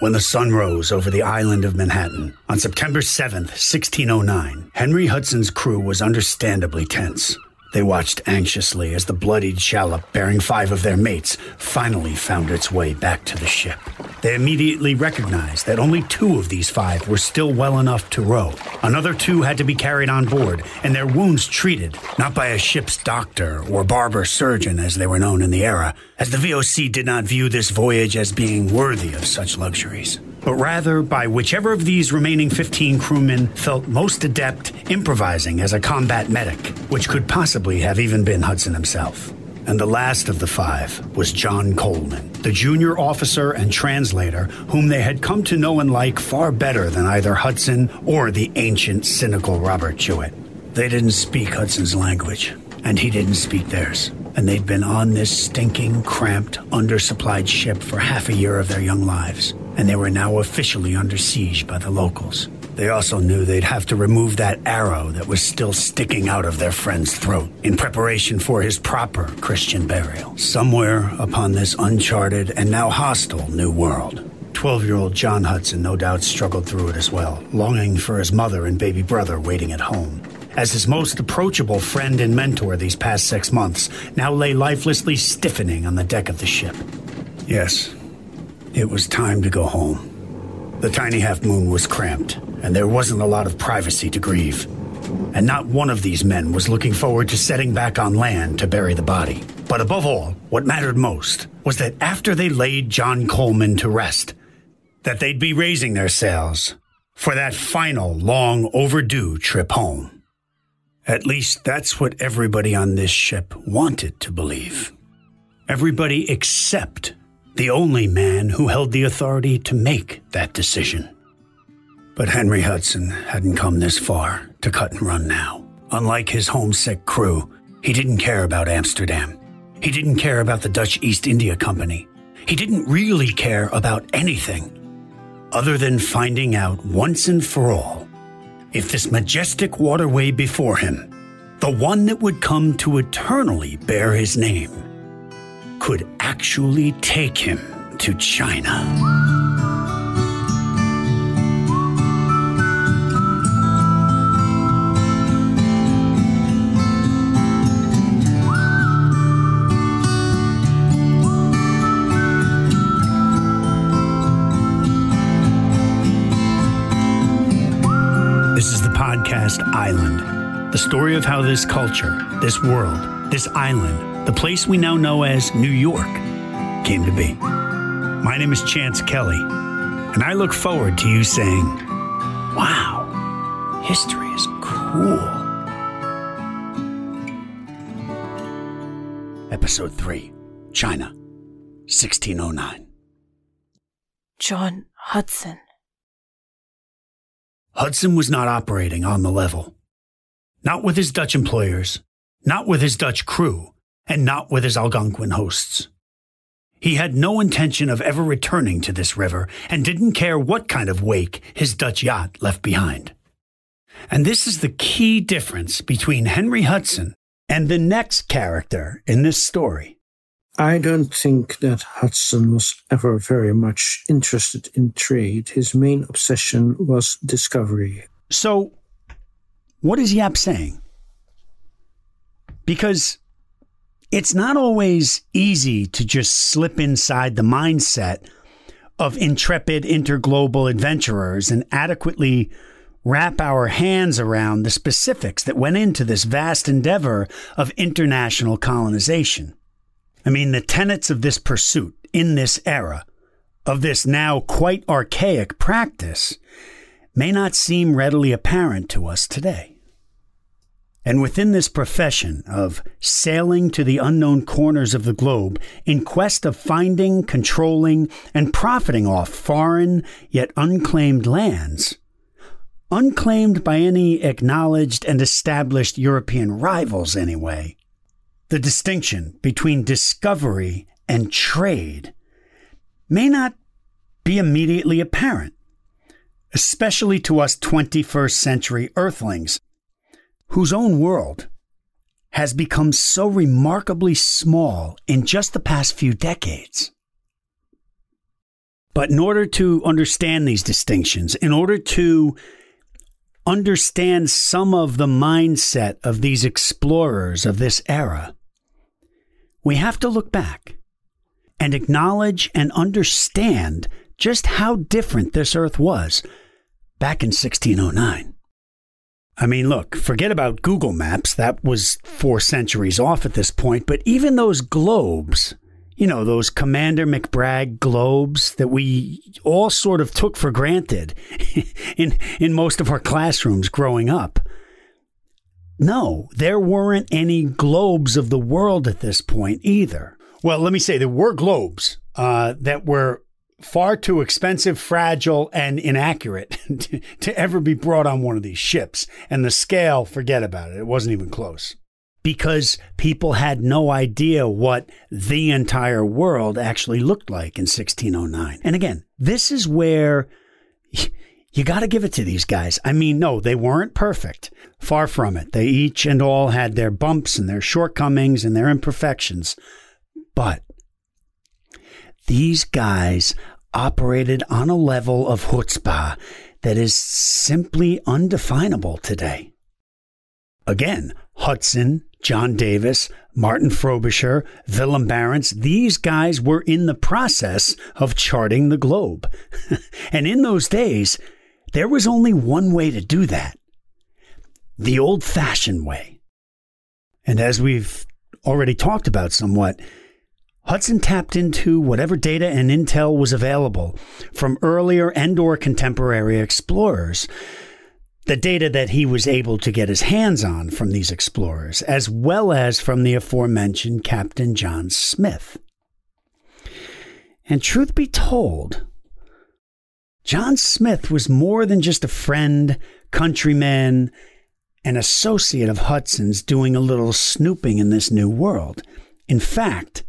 when the sun rose over the island of Manhattan. On September 7th, 1609, Henry Hudson's crew was understandably tense. They watched anxiously as the bloodied shallop bearing five of their mates finally found its way back to the ship. They immediately recognized that only two of these five were still well enough to row. Another two had to be carried on board and their wounds treated, not by a ship's doctor or barber surgeon as they were known in the era, as the VOC did not view this voyage as being worthy of such luxuries but rather by whichever of these remaining 15 crewmen felt most adept improvising as a combat medic, which could possibly have even been Hudson himself. And the last of the five was John Coleman, the junior officer and translator whom they had come to know and like far better than either Hudson or the ancient, cynical Robert Juet. They didn't speak Hudson's language, and he didn't speak theirs. And they'd been on this stinking, cramped, undersupplied ship for half a year of their young lives and they were now officially under siege by the locals. They also knew they'd have to remove that arrow that was still sticking out of their friend's throat in preparation for his proper Christian burial, somewhere upon this uncharted and now hostile new world. 12 year old John Hudson no doubt struggled through it as well, longing for his mother and baby brother waiting at home. As his most approachable friend and mentor these past six months now lay lifelessly stiffening on the deck of the ship. Yes, it was time to go home. The tiny half moon was cramped, and there wasn't a lot of privacy to grieve. And not one of these men was looking forward to setting back on land to bury the body. But above all, what mattered most was that after they laid John Coleman to rest, that they'd be raising their sails for that final, long overdue trip home. At least that's what everybody on this ship wanted to believe. Everybody except the only man who held the authority to make that decision. But Henry Hudson hadn't come this far to cut and run now. Unlike his homesick crew, he didn't care about Amsterdam. He didn't care about the Dutch East India Company. He didn't really care about anything other than finding out once and for all if this majestic waterway before him, the one that would come to eternally bear his name, could actually take him to China. This is the podcast Island, the story of how this culture, this world, this island, the place we now know as New York, came to be. My name is Chance Kelly, and I look forward to you saying, Wow, history is cool. Episode 3 China, 1609. John Hudson. Hudson was not operating on the level. Not with his Dutch employers, not with his Dutch crew, and not with his Algonquin hosts. He had no intention of ever returning to this river and didn't care what kind of wake his Dutch yacht left behind. And this is the key difference between Henry Hudson and the next character in this story. I don't think that Hudson was ever very much interested in trade. His main obsession was discovery. So, what is Jaap saying? Because it's not always easy to just slip inside the mindset of intrepid interglobal adventurers and adequately wrap our hands around the specifics that went into this vast endeavor of international colonization. I mean, the tenets of this pursuit in this era, of this now quite archaic practice, may not seem readily apparent to us today. And within this profession of sailing to the unknown corners of the globe in quest of finding, controlling, and profiting off foreign yet unclaimed lands, unclaimed by any acknowledged and established European rivals anyway, the distinction between discovery and trade may not be immediately apparent, especially to us 21st century earthlings whose own world has become so remarkably small in just the past few decades. But in order to understand these distinctions, in order to understand some of the mindset of these explorers of this era, we have to look back and acknowledge and understand just how different this earth was back in 1609. I mean, look, forget about Google Maps. That was four centuries off at this point. But even those globes, you know, those Commander McBragg globes that we all sort of took for granted in, in most of our classrooms growing up. No, there weren't any globes of the world at this point either. Well, let me say there were globes uh, that were far too expensive, fragile, and inaccurate to, ever be brought on one of these ships. And the scale, forget about it. It wasn't even close. Because people had no idea what the entire world actually looked like in 1609. And again, this is where you got to give it to these guys. I mean, no, they weren't perfect. Far from it. They each and all had their bumps and their shortcomings and their imperfections. But these guys operated on a level of chutzpah that is simply undefinable today. Again, Hudson, John Davis, Martin Frobisher, Willem Barents, these guys were in the process of charting the globe. and in those days, there was only one way to do that the old fashioned way. And as we've already talked about somewhat, Hudson tapped into whatever data and intel was available from earlier and or contemporary explorers. The data that he was able to get his hands on from these explorers, as well as from the aforementioned Captain John Smith. And truth be told, John Smith was more than just a friend, countryman, an associate of Hudson's doing a little snooping in this new world. In fact,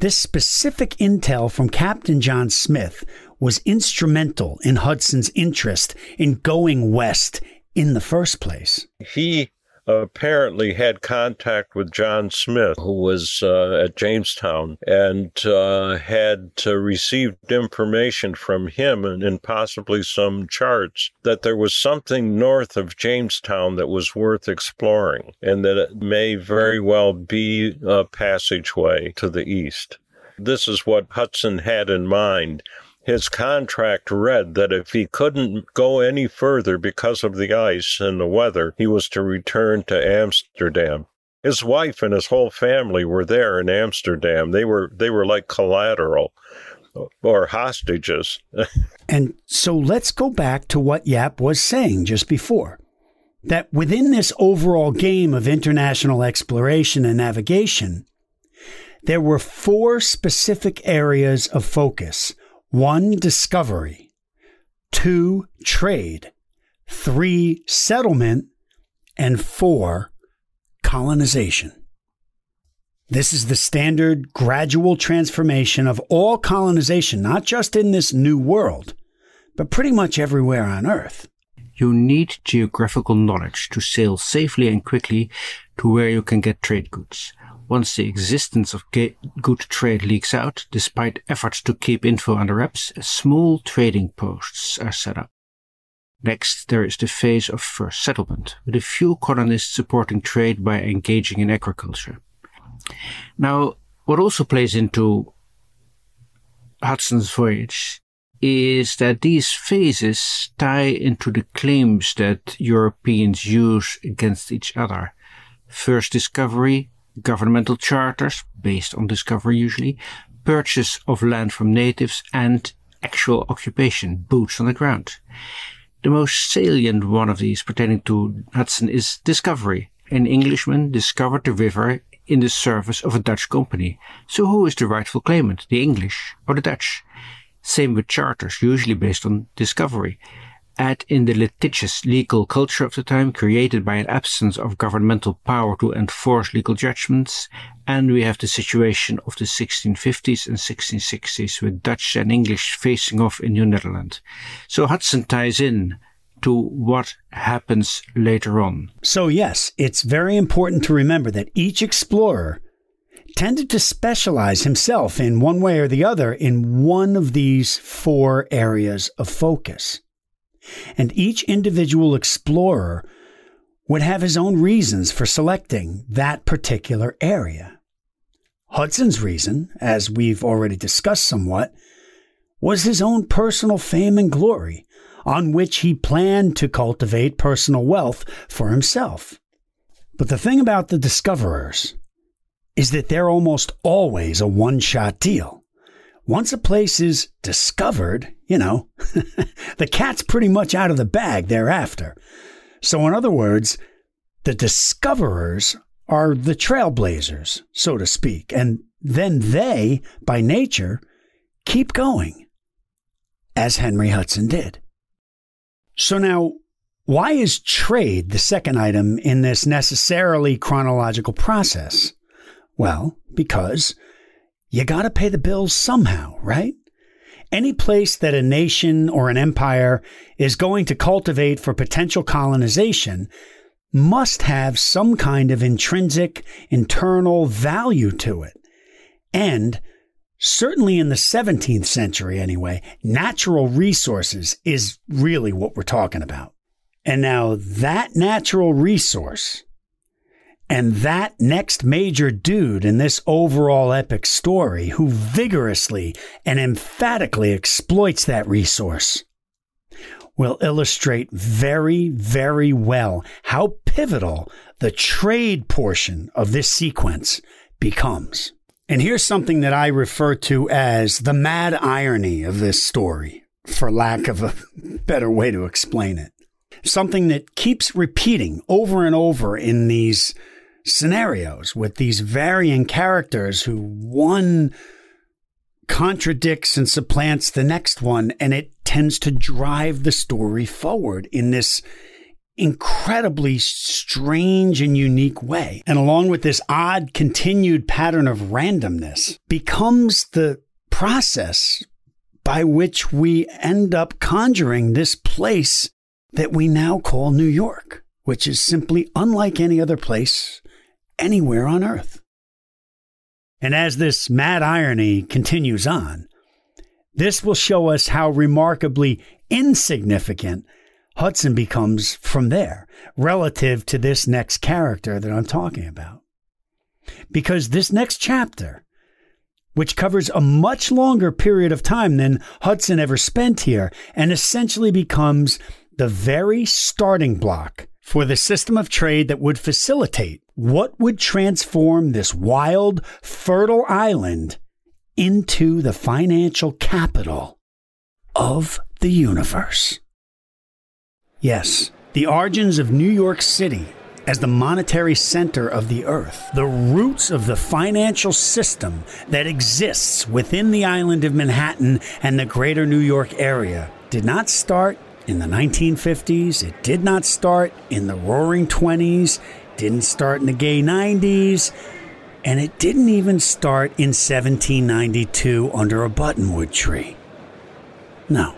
this specific intel from Captain John Smith was instrumental in Hudson's interest in going west in the first place. He apparently had contact with John Smith, who was uh, at Jamestown, and uh, had uh, received information from him and, and, possibly some charts that there was something north of Jamestown that was worth exploring, and that it may very well be a passageway to the east. This is what Hudson had in mind his contract read that if he couldn't go any further because of the ice and the weather, he was to return to Amsterdam. His wife and his whole family were there in Amsterdam. They were they were like collateral or hostages. and so let's go back to what Jaap was saying just before. That within this overall game of international exploration and navigation, there were four specific areas of focus one, discovery. Two, trade. Three, settlement. And four, colonization. This is the standard gradual transformation of all colonization, not just in this new world, but pretty much everywhere on Earth. You need geographical knowledge to sail safely and quickly to where you can get trade goods once the existence of good trade leaks out, despite efforts to keep info under wraps, small trading posts are set up. Next, there is the phase of first settlement, with a few colonists supporting trade by engaging in agriculture. Now, what also plays into Hudson's voyage is that these phases tie into the claims that Europeans use against each other. First discovery, governmental charters, based on discovery usually, purchase of land from natives, and actual occupation, boots on the ground. The most salient one of these pertaining to Hudson is discovery. An Englishman discovered the river in the service of a Dutch company. So who is the rightful claimant, the English or the Dutch? Same with charters, usually based on discovery add in the litigious legal culture of the time created by an absence of governmental power to enforce legal judgments, and we have the situation of the 1650s and 1660s with Dutch and English facing off in New Netherland. So Hudson ties in to what happens later on. So, yes, it's very important to remember that each explorer tended to specialize himself in one way or the other in one of these four areas of focus. And each individual explorer would have his own reasons for selecting that particular area. Hudson's reason, as we've already discussed somewhat, was his own personal fame and glory, on which he planned to cultivate personal wealth for himself. But the thing about the discoverers is that they're almost always a one shot deal. Once a place is discovered, you know, the cat's pretty much out of the bag thereafter. So, in other words, the discoverers are the trailblazers, so to speak, and then they, by nature, keep going, as Henry Hudson did. So now, why is trade the second item in this necessarily chronological process? Well, because you got to pay the bills somehow, right? Any place that a nation or an empire is going to cultivate for potential colonization must have some kind of intrinsic internal value to it. And certainly in the 17th century anyway, natural resources is really what we're talking about. And now that natural resource and that next major dude in this overall epic story who vigorously and emphatically exploits that resource will illustrate very, very well how pivotal the trade portion of this sequence becomes. And here's something that I refer to as the mad irony of this story, for lack of a better way to explain it. Something that keeps repeating over and over in these scenarios with these varying characters who one contradicts and supplants the next one, and it tends to drive the story forward in this incredibly strange and unique way. And along with this odd continued pattern of randomness, becomes the process by which we end up conjuring this place that we now call New York, which is simply unlike any other place anywhere on earth. And as this mad irony continues on, this will show us how remarkably insignificant Hudson becomes from there relative to this next character that I'm talking about. Because this next chapter, which covers a much longer period of time than Hudson ever spent here, and essentially becomes the very starting block for the system of trade that would facilitate what would transform this wild, fertile island into the financial capital of the universe. Yes, the origins of New York City as the monetary center of the earth, the roots of the financial system that exists within the island of Manhattan and the greater New York area, did not start in the 1950s. It did not start in the roaring 20s, didn't start in the gay 90s, and it didn't even start in 1792 under a buttonwood tree. No.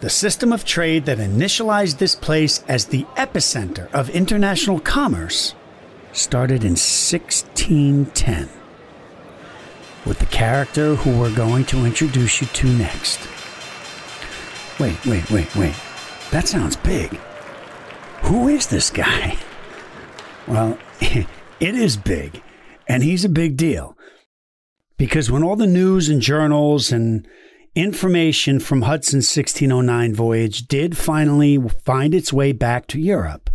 The system of trade that initialized this place as the epicenter of international commerce started in 1610 with the character who we're going to introduce you to next. Wait, wait, wait, wait. That sounds big. Who is this guy? Well, it is big, and he's a big deal. Because when all the news and journals and information from Hudson's 1609 voyage did finally find its way back to Europe,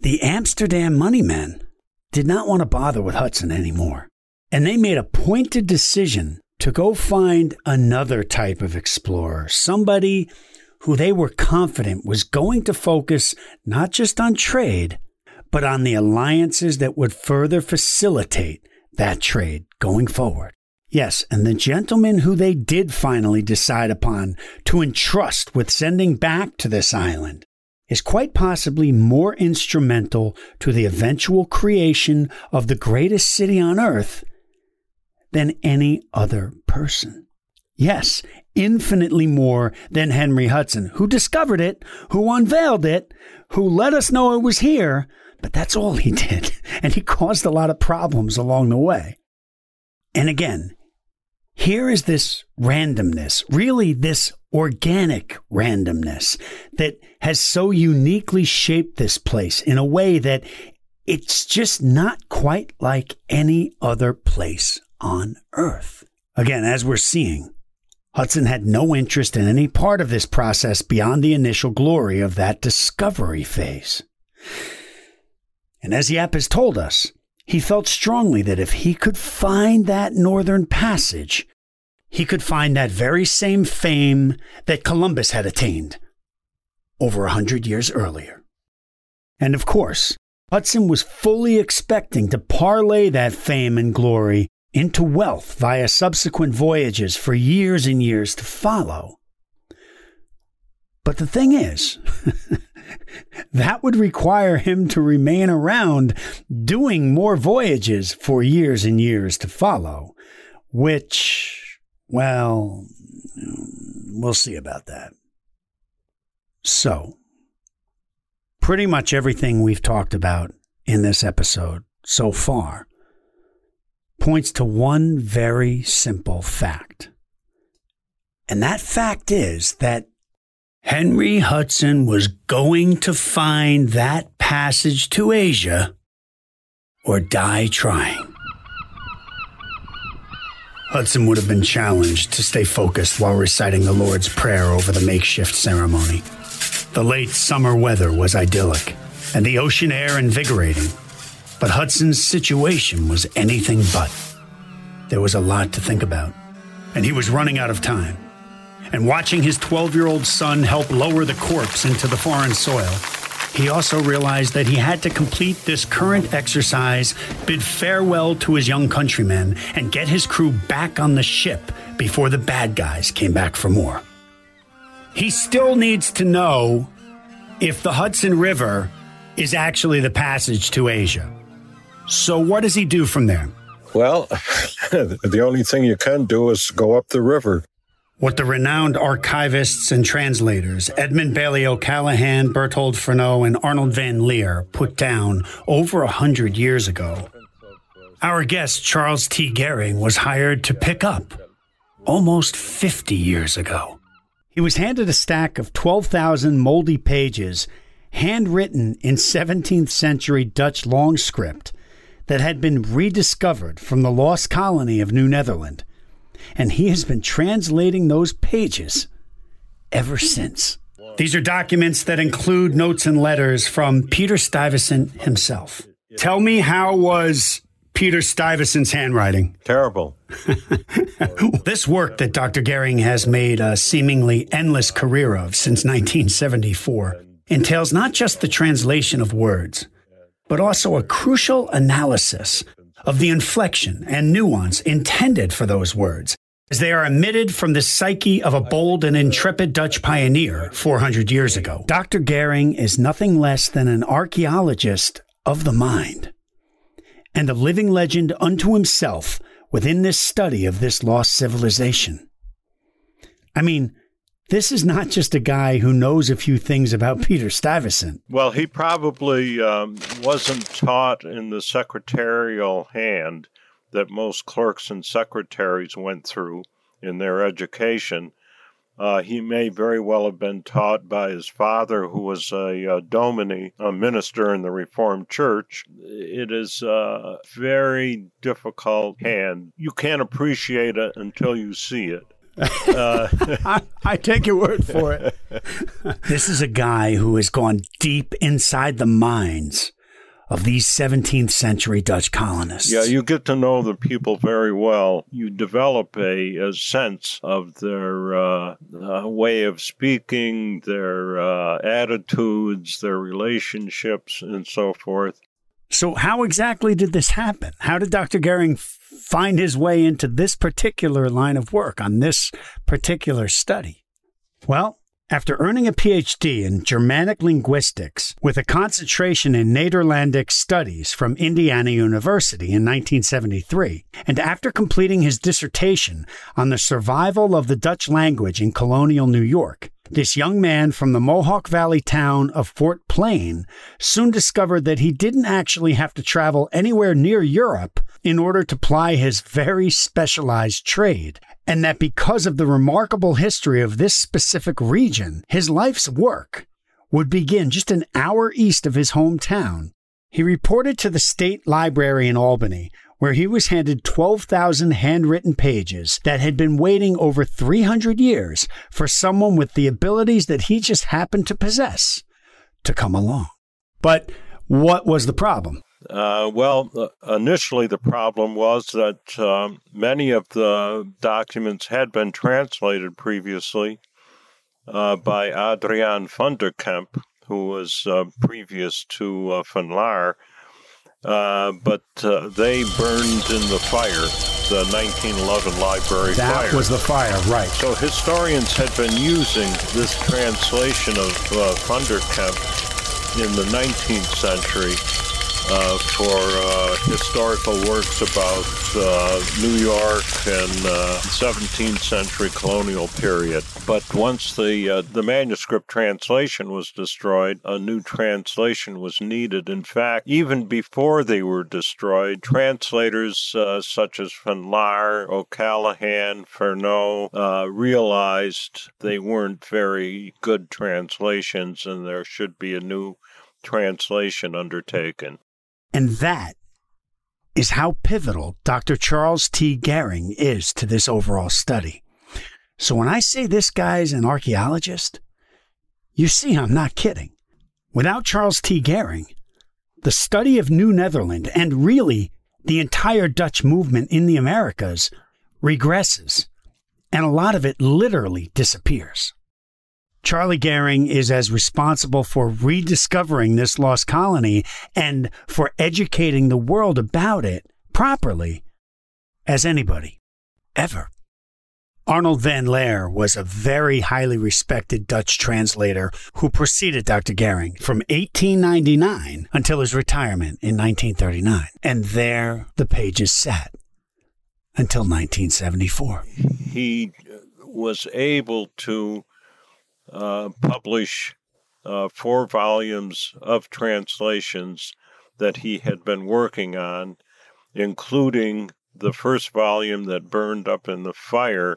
the Amsterdam money men did not want to bother with Hudson anymore. And they made a pointed decision to go find another type of explorer, somebody who they were confident was going to focus not just on trade, but on the alliances that would further facilitate that trade going forward. Yes, and the gentleman who they did finally decide upon to entrust with sending back to this island is quite possibly more instrumental to the eventual creation of the greatest city on earth than any other person. Yes, infinitely more than Henry Hudson, who discovered it, who unveiled it, who let us know it was here, but that's all he did. And he caused a lot of problems along the way. And again, here is this randomness, really this organic randomness that has so uniquely shaped this place in a way that it's just not quite like any other place on Earth. Again, as we're seeing, Hudson had no interest in any part of this process beyond the initial glory of that discovery phase. And as Jaap has told us, he felt strongly that if he could find that northern passage, he could find that very same fame that Columbus had attained over a hundred years earlier. And of course, Hudson was fully expecting to parlay that fame and glory into wealth via subsequent voyages for years and years to follow. But the thing is, that would require him to remain around doing more voyages for years and years to follow, which, well, we'll see about that. So, pretty much everything we've talked about in this episode so far points to one very simple fact. And that fact is that Henry Hudson was going to find that passage to Asia or die trying. Hudson would have been challenged to stay focused while reciting the Lord's Prayer over the makeshift ceremony. The late summer weather was idyllic, and the ocean air invigorating. But Hudson's situation was anything but. There was a lot to think about, and he was running out of time. And watching his 12 year old son help lower the corpse into the foreign soil, he also realized that he had to complete this current exercise, bid farewell to his young countrymen, and get his crew back on the ship before the bad guys came back for more. He still needs to know if the Hudson River is actually the passage to Asia. So, what does he do from there? Well, the only thing you can do is go up the river. What the renowned archivists and translators Edmund Bailey O'Callaghan, Berthold Fernow, and Arnold Van Leer put down over a hundred years ago. Our guest, Charles T. Gehring, was hired to pick up almost 50 years ago. He was handed a stack of 12,000 moldy pages, handwritten in 17th century Dutch long script that had been rediscovered from the lost colony of New Netherland. And he has been translating those pages ever since. These are documents that include notes and letters from Peter Stuyvesant himself. Tell me how was Peter Stuyvesant's handwriting? Terrible. this work that Dr. Gehring has made a seemingly endless career of since 1974 entails not just the translation of words, but also a crucial analysis of the inflection and nuance intended for those words as they are emitted from the psyche of a bold and intrepid Dutch pioneer 400 years ago. Dr. Gehring is nothing less than an archaeologist of the mind and a living legend unto himself within this study of this lost civilization. I mean, this is not just a guy who knows a few things about Peter Stuyvesant. Well, he probably um, wasn't taught in the secretarial hand that most clerks and secretaries went through in their education. Uh, he may very well have been taught by his father, who was a, a domine, a minister in the Reformed Church. It is a very difficult hand. You can't appreciate it until you see it. Uh, I, I, take your word for it. this is a guy who has gone deep inside the minds of these 17th century Dutch colonists. Yeah, you get to know the people very well. You develop a, a sense of their uh, uh, way of speaking, their uh, attitudes, their relationships, and so forth. So, how exactly did this happen? How did Dr. Gehring find his way into this particular line of work on this particular study? Well, after earning a PhD in Germanic linguistics with a concentration in Nederlandic studies from Indiana University in 1973, and after completing his dissertation on the survival of the Dutch language in colonial New York, this young man from the Mohawk Valley town of Fort Plain soon discovered that he didn't actually have to travel anywhere near Europe in order to ply his very specialized trade, and that because of the remarkable history of this specific region, his life's work would begin just an hour east of his hometown. He reported to the State Library in Albany, where he was handed 12,000 handwritten pages that had been waiting over 300 years for someone with the abilities that he just happened to possess to come along. But what was the problem? Uh, well, uh, initially the problem was that um, many of the documents had been translated previously uh, by Adrian van der Kemp, who was uh, previous to uh, Van Laer, uh, but uh, they burned in the fire, the 1911 library that fire. That was the fire, right. So historians had been using this translation of uh, Van in the 19th century uh, for uh, historical works about uh, New York and 17th uh, century colonial period. But once the uh, the manuscript translation was destroyed, a new translation was needed. In fact, even before they were destroyed, translators uh, such as Van Laer, O'Callaghan, Fernow realized they weren't very good translations, and there should be a new translation undertaken. And that is how pivotal Dr. Charles T. Gehring is to this overall study. So when I say this guy's an archaeologist, you see I'm not kidding. Without Charles T. Gehring, the study of New Netherland and really the entire Dutch movement in the Americas regresses, and a lot of it literally disappears. Charlie Gehring is as responsible for rediscovering this lost colony and for educating the world about it properly as anybody ever. Arnold van Laer was a very highly respected Dutch translator who preceded Dr. Gehring from 1899 until his retirement in 1939. And there the pages sat until 1974. He was able to uh, publish uh, four volumes of translations that he had been working on, including the first volume that burned up in the fire,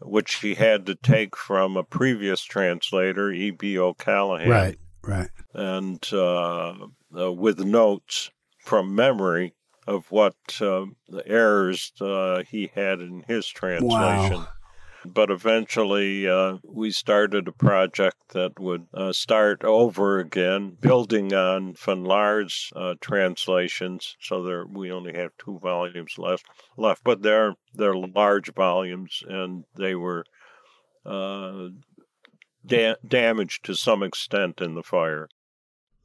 which he had to take from a previous translator, E.B. O'Callaghan. Right, right. And uh, uh, with notes from memory of what uh, the errors uh, he had in his translation. Wow. But eventually, uh, we started a project that would uh, start over again, building on Van Laer's uh, translations. So there, we only have two volumes left. Left, but they're they're large volumes, and they were uh, da- damaged to some extent in the fire.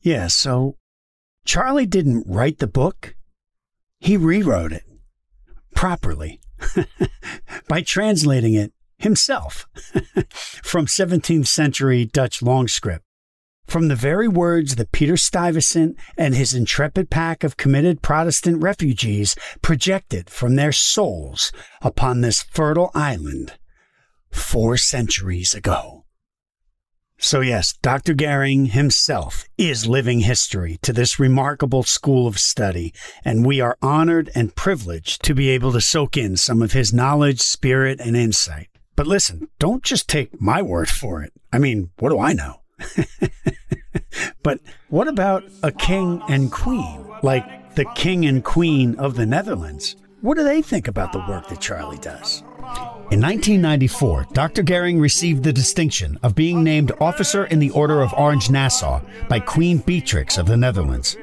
Yeah. So Charlie didn't write the book; he rewrote it properly by translating it himself from 17th century Dutch long script. From the very words that Peter Stuyvesant and his intrepid pack of committed Protestant refugees projected from their souls upon this fertile island four centuries ago. So, yes, Dr. Gehring himself is living history to this remarkable school of study, and we are honored and privileged to be able to soak in some of his knowledge, spirit, and insight. But listen, don't just take my word for it. I mean, what do I know? but what about a king and queen, like the king and queen of the Netherlands? What do they think about the work that Charlie does? In 1994, Dr. Gehring received the distinction of being named Officer in the Order of Orange Nassau by Queen Beatrix of the Netherlands.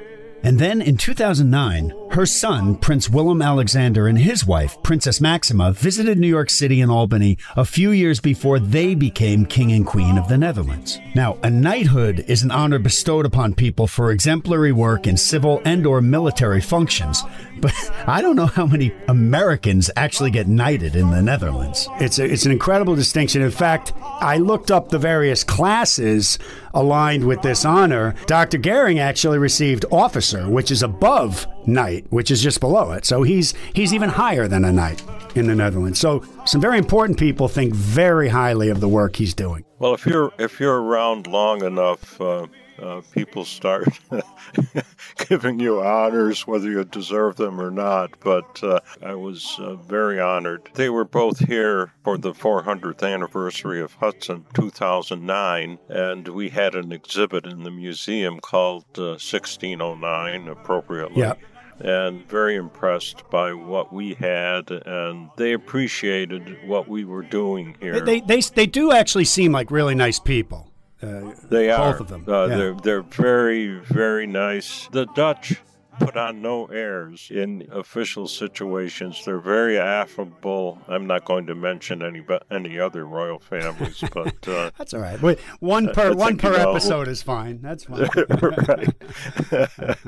And then in 2009, her son, Prince Willem Alexander, and his wife, Princess Maxima, visited New York City and Albany a few years before they became King and Queen of the Netherlands. Now, a knighthood is an honor bestowed upon people for exemplary work in civil and or military functions, but I don't know how many Americans actually get knighted in the Netherlands. It's a, it's an incredible distinction. In fact, I looked up the various classes aligned with this honor. Dr. Gehring actually received officer, which is above knight, which is just below it. So he's he's even higher than a knight in the Netherlands. So some very important people think very highly of the work he's doing. Well, if you're if you're around long enough, uh, uh, people start giving you honors, whether you deserve them or not. But uh, I was uh, very honored. They were both here for the 400th anniversary of Hudson, 2009, and we had an exhibit in the museum called 1609, uh, appropriately. Yeah and very impressed by what we had, and they appreciated what we were doing here. They they they do actually seem like really nice people. Uh, they are both of them. Uh, yeah. They're they're very very nice. The Dutch put on no airs in official situations. They're very affable. I'm not going to mention any but any other royal families, but uh, that's all right. Wait, one per one per episode is fine. That's fine. right.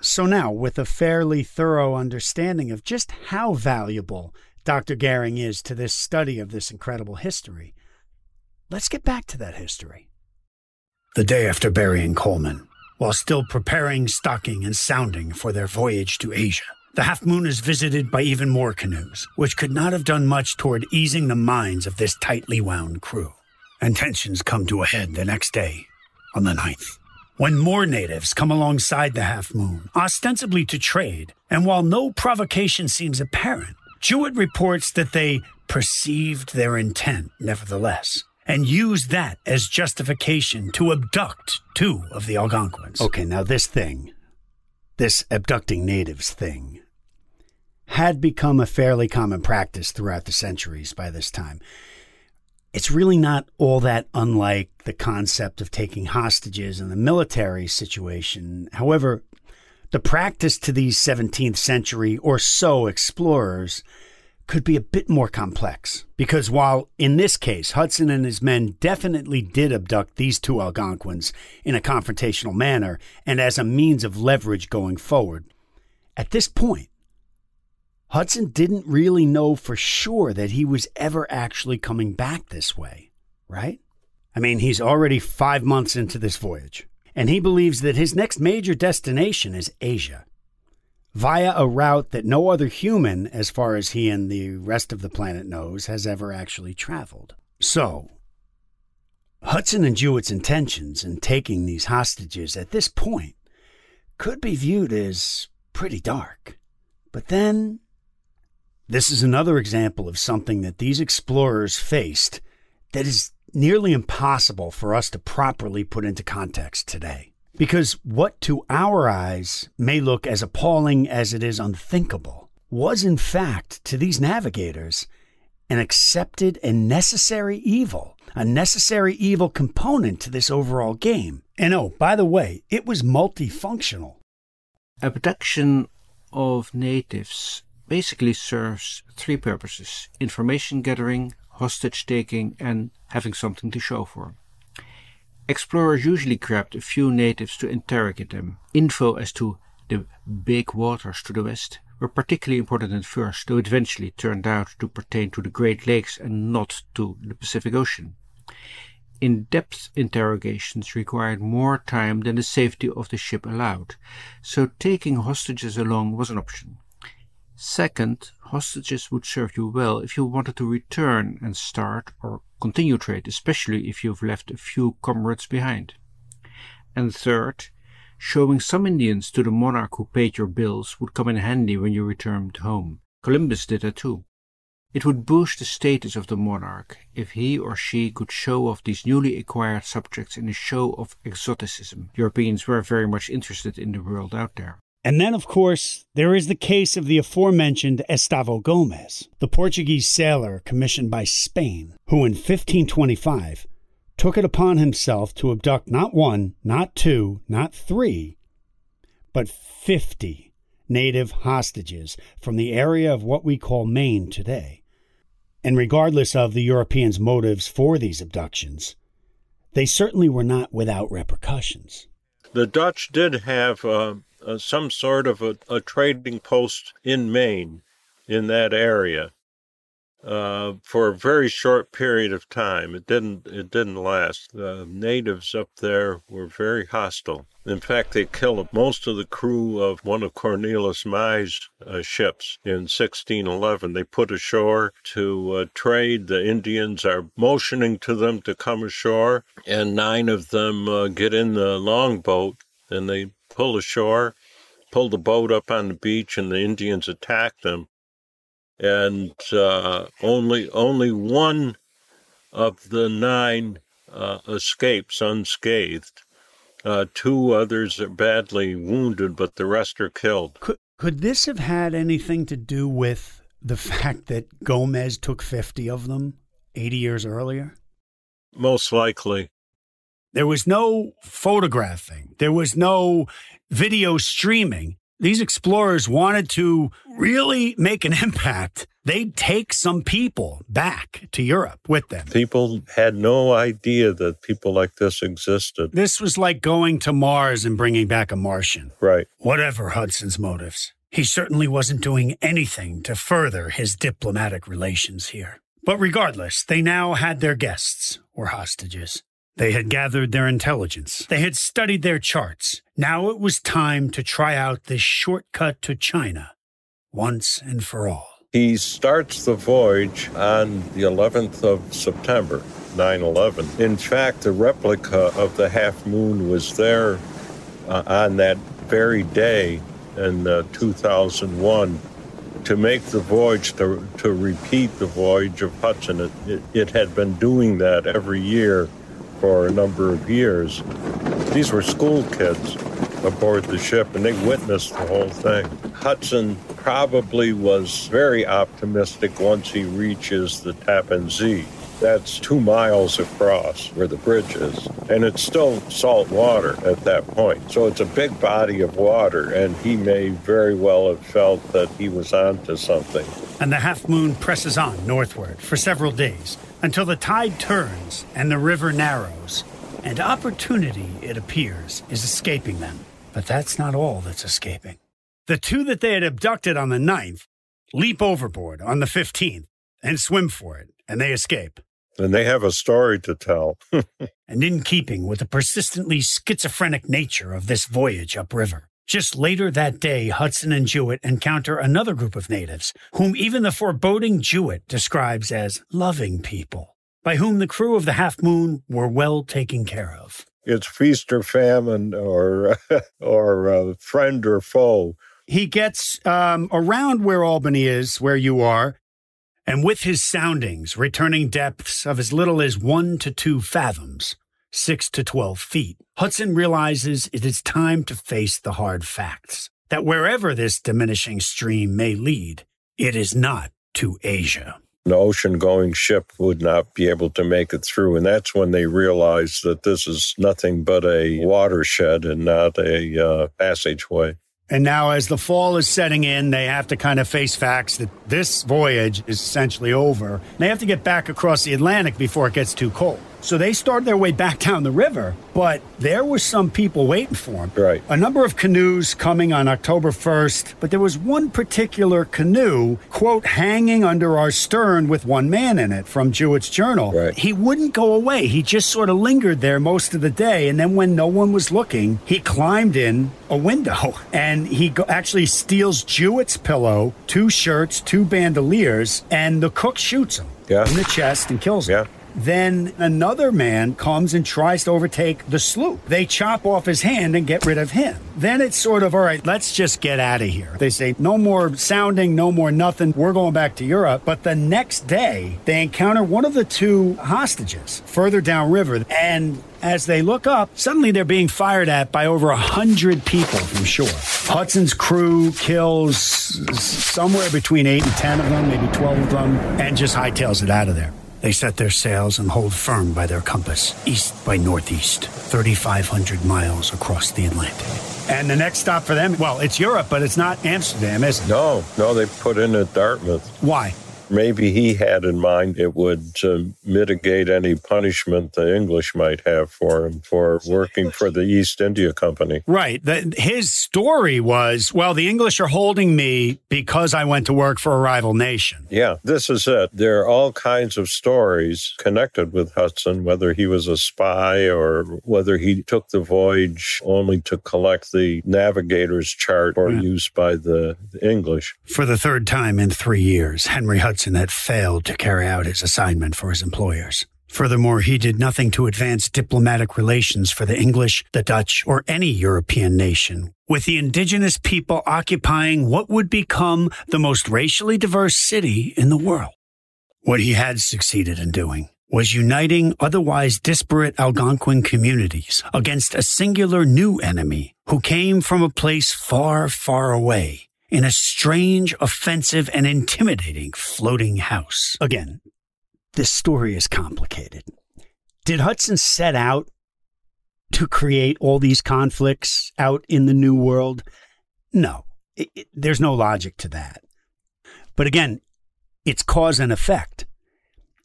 so now, with a fairly thorough understanding of just how valuable Dr. Gehring is to this study of this incredible history, let's get back to that history. The day after burying Coleman, while still preparing, stocking, and sounding for their voyage to Asia, the Half Moon is visited by even more canoes, which could not have done much toward easing the minds of this tightly wound crew. And tensions come to a head the next day, on the 9th, when more natives come alongside the Half Moon, ostensibly to trade, and while no provocation seems apparent, Juet reports that they perceived their intent nevertheless and use that as justification to abduct two of the Algonquins. Okay, now this thing, this abducting natives thing, had become a fairly common practice throughout the centuries by this time. It's really not all that unlike the concept of taking hostages in the military situation. However, the practice to these 17th century or so explorers could be a bit more complex. Because while in this case, Hudson and his men definitely did abduct these two Algonquins in a confrontational manner and as a means of leverage going forward, at this point, Hudson didn't really know for sure that he was ever actually coming back this way, right? I mean, he's already five months into this voyage, and he believes that his next major destination is Asia via a route that no other human, as far as he and the rest of the planet knows, has ever actually traveled. So, Hudson and Juet's intentions in taking these hostages at this point could be viewed as pretty dark. But then, this is another example of something that these explorers faced that is nearly impossible for us to properly put into context today. Because what to our eyes may look as appalling as it is unthinkable was, in fact, to these navigators, an accepted and necessary evil, a necessary evil component to this overall game. And oh, by the way, it was multifunctional. Abduction of natives basically serves three purposes information gathering, hostage taking, and having something to show for. Explorers usually grabbed a few natives to interrogate them. Info as to the big waters to the west were particularly important at first, though eventually turned out to pertain to the Great Lakes and not to the Pacific Ocean. In-depth interrogations required more time than the safety of the ship allowed, so taking hostages along was an option. Second, hostages would serve you well if you wanted to return and start or continue trade, especially if you've left a few comrades behind. And third, showing some Indians to the monarch who paid your bills would come in handy when you returned home. Columbus did that too. It would boost the status of the monarch if he or she could show off these newly acquired subjects in a show of exoticism. Europeans were very much interested in the world out there. And then, of course, there is the case of the aforementioned Estêvão Gomes, the Portuguese sailor commissioned by Spain, who in 1525 took it upon himself to abduct not one, not two, not three, but 50 native hostages from the area of what we call Maine today. And regardless of the Europeans' motives for these abductions, they certainly were not without repercussions. The Dutch did have uh, uh, some sort of a, a trading post in Maine in that area. Uh, for a very short period of time. It didn't. It didn't last. The natives up there were very hostile. In fact, they killed most of the crew of one of Cornelis Mai's uh, ships in 1611. They put ashore to uh, trade. The Indians are motioning to them to come ashore, and nine of them uh, get in the longboat and they pull ashore, pull the boat up on the beach, and the Indians attack them and uh, only only one of the nine uh, escapes unscathed. Uh, two others are badly wounded, but the rest are killed. Could could this have had anything to do with the fact that Gomes took fifty of them eighty years earlier? Most likely. There was no photographing. There was no video streaming these explorers wanted to really make an impact, they'd take some people back to Europe with them. People had no idea that people like this existed. This was like going to Mars and bringing back a Martian. Right. Whatever Hudson's motives, he certainly wasn't doing anything to further his diplomatic relations here. But regardless, they now had their guests, or hostages. They had gathered their intelligence. They had studied their charts. Now it was time to try out this shortcut to China once and for all. He starts the voyage on the 11th of September, 9 11. In fact, the replica of the half moon was there uh, on that very day in uh, 2001 to make the voyage, to, to repeat the voyage of Hudson. It, it, it had been doing that every year for a number of years. These were school kids aboard the ship, and they witnessed the whole thing. Hudson probably was very optimistic once he reaches the Tappan Zee. That's two miles across where the bridge is. And it's still salt water at that point. So it's a big body of water, and he may very well have felt that he was onto something. And the half moon presses on northward for several days until the tide turns and the river narrows, and opportunity, it appears, is escaping them. But that's not all that's escaping. The two that they had abducted on the 9th leap overboard on the 15th and swim for it, and they escape. And they have a story to tell. and in keeping with the persistently schizophrenic nature of this voyage upriver, just later that day, Hudson and Juet encounter another group of natives, whom even the foreboding Juet describes as loving people, by whom the crew of the Half Moon were well taken care of. It's feast or famine, or or uh, friend or foe. He gets um, around where Albany is, where you are, and with his soundings returning depths of as little as one to two fathoms, 6 to 12 feet, Hudson realizes it is time to face the hard facts that wherever this diminishing stream may lead, it is not to Asia. An ocean going ship would not be able to make it through. And that's when they realize that this is nothing but a watershed and not a uh, passageway. And now, as the fall is setting in, they have to kind of face facts that this voyage is essentially over. They have to get back across the Atlantic before it gets too cold. So they started their way back down the river, but there were some people waiting for them. Right. A number of canoes coming on October 1st, but there was one particular canoe, quote, hanging under our stern with one man in it from Juet's journal. Right. He wouldn't go away. He just sort of lingered there most of the day. And then when no one was looking, he climbed in a window and he go- actually steals Juet's pillow, two shirts, two bandoliers, and the cook shoots him yeah. in the chest and kills him. Yeah. Then another man comes and tries to overtake the sloop. They chop off his hand and get rid of him. Then it's sort of, all right, let's just get out of here. They say, no more sounding, no more nothing. We're going back to Europe. But the next day, they encounter one of the two hostages further downriver. And as they look up, suddenly they're being fired at by over a hundred people from shore. Hudson's crew kills somewhere between eight and ten of them, maybe 12 of them, and just hightails it out of there. They set their sails and hold firm by their compass, east by northeast, 3,500 miles across the Atlantic. And the next stop for them, well, it's Europe, but it's not Amsterdam, is it? No, no, they put in at Dartmouth. Why? Maybe he had in mind it would uh, mitigate any punishment the English might have for him for working for the East India Company. Right. The, his story was well, the English are holding me because I went to work for a rival nation. Yeah, this is it. There are all kinds of stories connected with Hudson, whether he was a spy or whether he took the voyage only to collect the navigator's chart or yeah. used by the, the English. For the third time in three years, Henry Hudson had failed to carry out his assignment for his employers. Furthermore, he did nothing to advance diplomatic relations for the English, the Dutch, or any European nation, with the indigenous people occupying what would become the most racially diverse city in the world. What he had succeeded in doing was uniting otherwise disparate Algonquin communities against a singular new enemy who came from a place far, far away in a strange, offensive, and intimidating floating house. Again, this story is complicated. Did Hudson set out to create all these conflicts out in the New World? No, it, it, there's no logic to that. But again, it's cause and effect.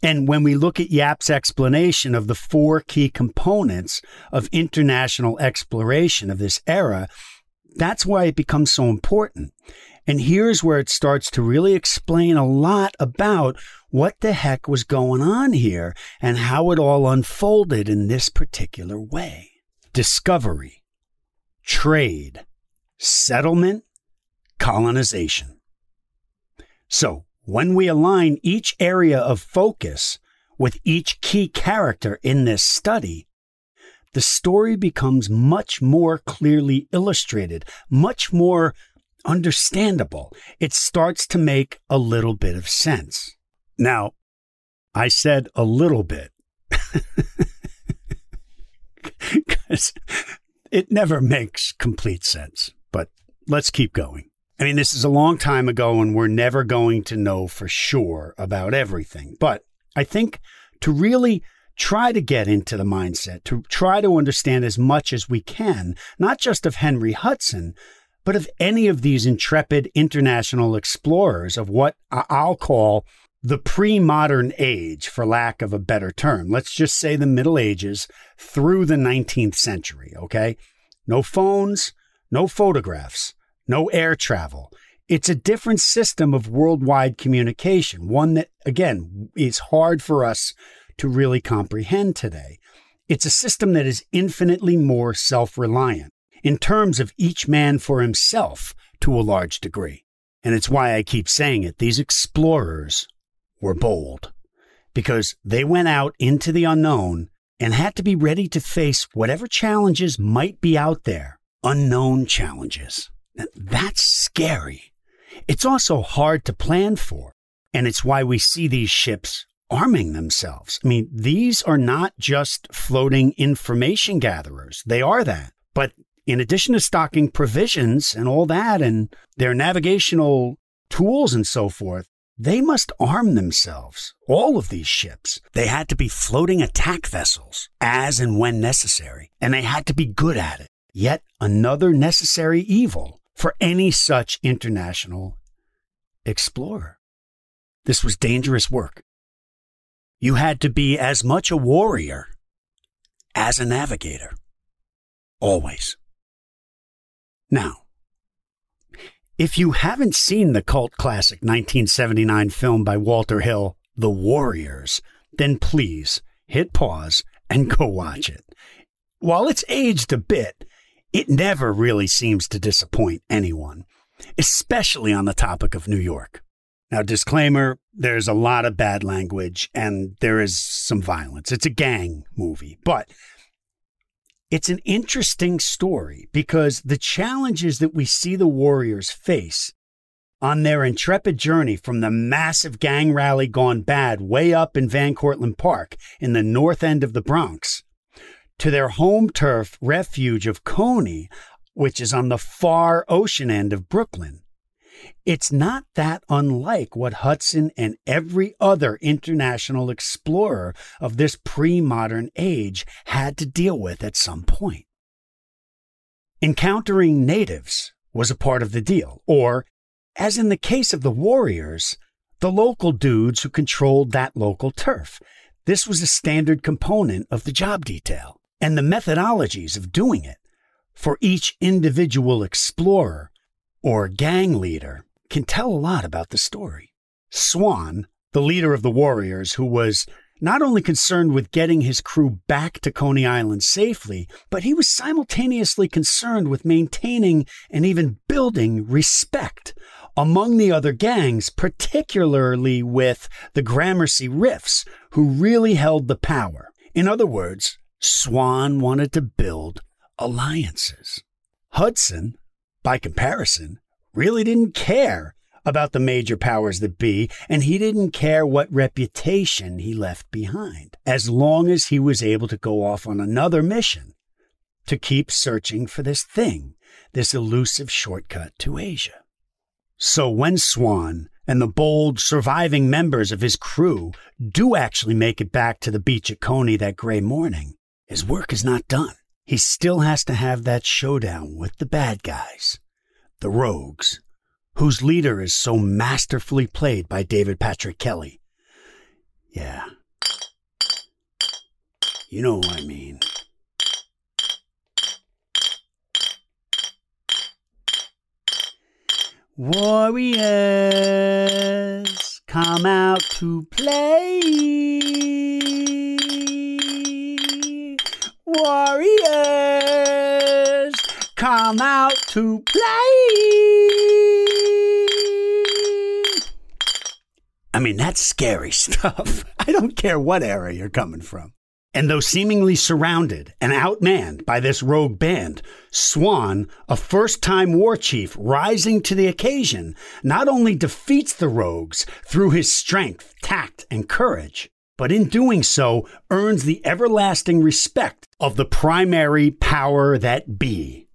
And when we look at Jaap's explanation of the four key components of international exploration of this era, that's why it becomes so important. And here's where it starts to really explain a lot about what the heck was going on here and how it all unfolded in this particular way. Discovery, trade, settlement, colonization. So, when we align each area of focus with each key character in this study, the story becomes much more clearly illustrated, much more understandable. It starts to make a little bit of sense. Now, I said a little bit because it never makes complete sense, but let's keep going. I mean, this is a long time ago, and we're never going to know for sure about everything. But I think to really try to get into the mindset, to try to understand as much as we can, not just of Henry Hudson, but of any of these intrepid international explorers of what I'll call the pre modern age, for lack of a better term. Let's just say the Middle Ages through the 19th century, okay? No phones, no photographs no air travel. It's a different system of worldwide communication, one that, again, is hard for us to really comprehend today. It's a system that is infinitely more self reliant in terms of each man for himself to a large degree. And it's why I keep saying it. These explorers were bold because they went out into the unknown and had to be ready to face whatever challenges might be out there, unknown challenges. That's scary. It's also hard to plan for. And it's why we see these ships arming themselves. I mean, these are not just floating information gatherers. They are that. But in addition to stocking provisions and all that and their navigational tools and so forth, they must arm themselves. All of these ships. They had to be floating attack vessels as and when necessary, and they had to be good at it. Yet another necessary evil for any such international explorer. This was dangerous work. You had to be as much a warrior as a navigator. Always. Now, if you haven't seen the cult classic 1979 film by Walter Hill, The Warriors, then please hit pause and go watch it. While it's aged a bit, it never really seems to disappoint anyone, especially on the topic of New York. Now, disclaimer there's a lot of bad language and there is some violence. It's a gang movie, but it's an interesting story because the challenges that we see the Warriors face on their intrepid journey from the massive gang rally gone bad way up in Van Cortlandt Park in the north end of the Bronx to their home turf refuge of Coney, which is on the far ocean end of Brooklyn. It's not that unlike what Hudson and every other international explorer of this pre modern age had to deal with at some point. Encountering natives was a part of the deal, or, as in the case of the warriors, the local dudes who controlled that local turf. This was a standard component of the job detail and the methodologies of doing it for each individual explorer or gang leader can tell a lot about the story. Swan, the leader of the warriors, who was not only concerned with getting his crew back to Coney Island safely, but he was simultaneously concerned with maintaining and even building respect among the other gangs, particularly with the Gramercy Riffs, who really held the power. In other words, Swan wanted to build alliances. Hudson, by comparison, really didn't care about the major powers that be, and he didn't care what reputation he left behind, as long as he was able to go off on another mission to keep searching for this thing, this elusive shortcut to Asia. So when Swan and the bold surviving members of his crew do actually make it back to the beach at Coney that gray morning, his work is not done. He still has to have that showdown with the bad guys, the rogues, whose leader is so masterfully played by David Patrick Kelly. Yeah. You know what I mean. Warriors, come out to play. Warriors, come out to play. I mean, that's scary stuff. I don't care what era you're coming from. And though seemingly surrounded and outmanned by this rogue band, Swan, a first time war chief rising to the occasion, not only defeats the rogues through his strength, tact, and courage, but in doing so earns the everlasting respect of the primary power that be,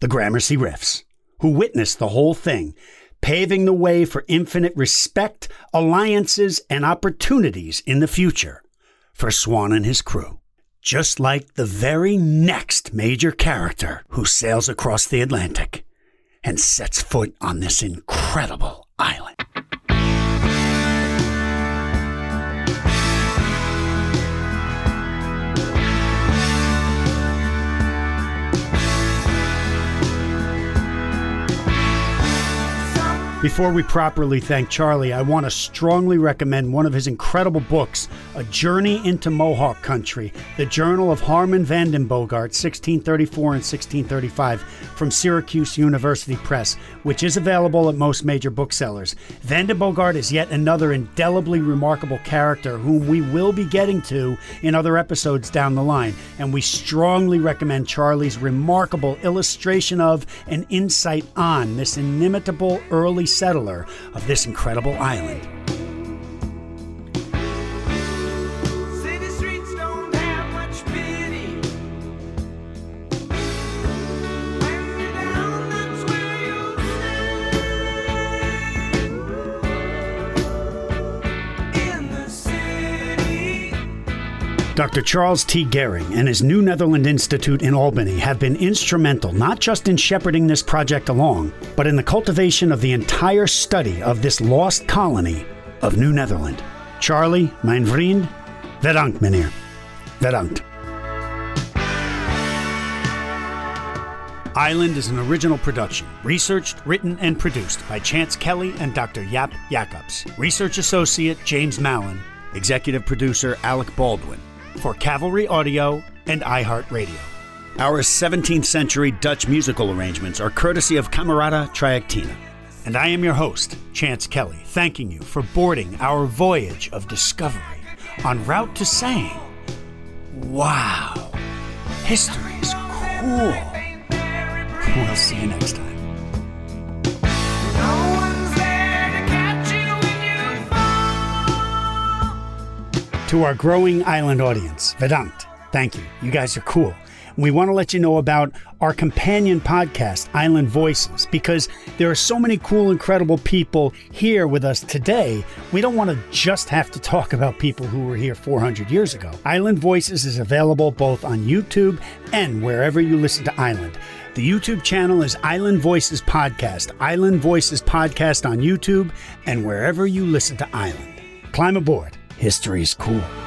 the Gramercy Riffs, who witnessed the whole thing, paving the way for infinite respect, alliances, and opportunities in the future for Swan and his crew. Just like the very next major character who sails across the Atlantic and sets foot on this incredible island. Before we properly thank Charlie, I want to strongly recommend one of his incredible books, A Journey into Mohawk Country, the Journal of Harmen Vanden Bogaert, 1634 and 1635, from Syracuse University Press, which is available at most major booksellers. Vanden Bogaert is yet another indelibly remarkable character whom we will be getting to in other episodes down the line, and we strongly recommend Charlie's remarkable illustration of and insight on this inimitable early settler of this incredible island. Dr. Charles T. Gehring and his New Netherland Institute in Albany have been instrumental not just in shepherding this project along, but in the cultivation of the entire study of this lost colony of New Netherland. Charlie, mein vriend, bedankt meneer. Bedankt. Island is an original production, researched, written, and produced by Chance Kelly and Dr. Jaap Jacobs. Research associate James Mallon, executive producer Alec Baldwin for Cavalry Audio and iHeartRadio. Our 17th century Dutch musical arrangements are courtesy of Camerata Trajectina. And I am your host, Chance Kelly, thanking you for boarding our voyage of discovery en route to saying, Wow, history is cool. We'll see you next time. To our growing island audience, Vedant, thank you. You guys are cool. We want to let you know about our companion podcast, Island Voices, because there are so many cool, incredible people here with us today. We don't want to just have to talk about people who were here 400 years ago. Island Voices is available both on YouTube and wherever you listen to Island. The YouTube channel is Island Voices Podcast, Island Voices Podcast on YouTube, and wherever you listen to Island. Climb aboard. History is cool.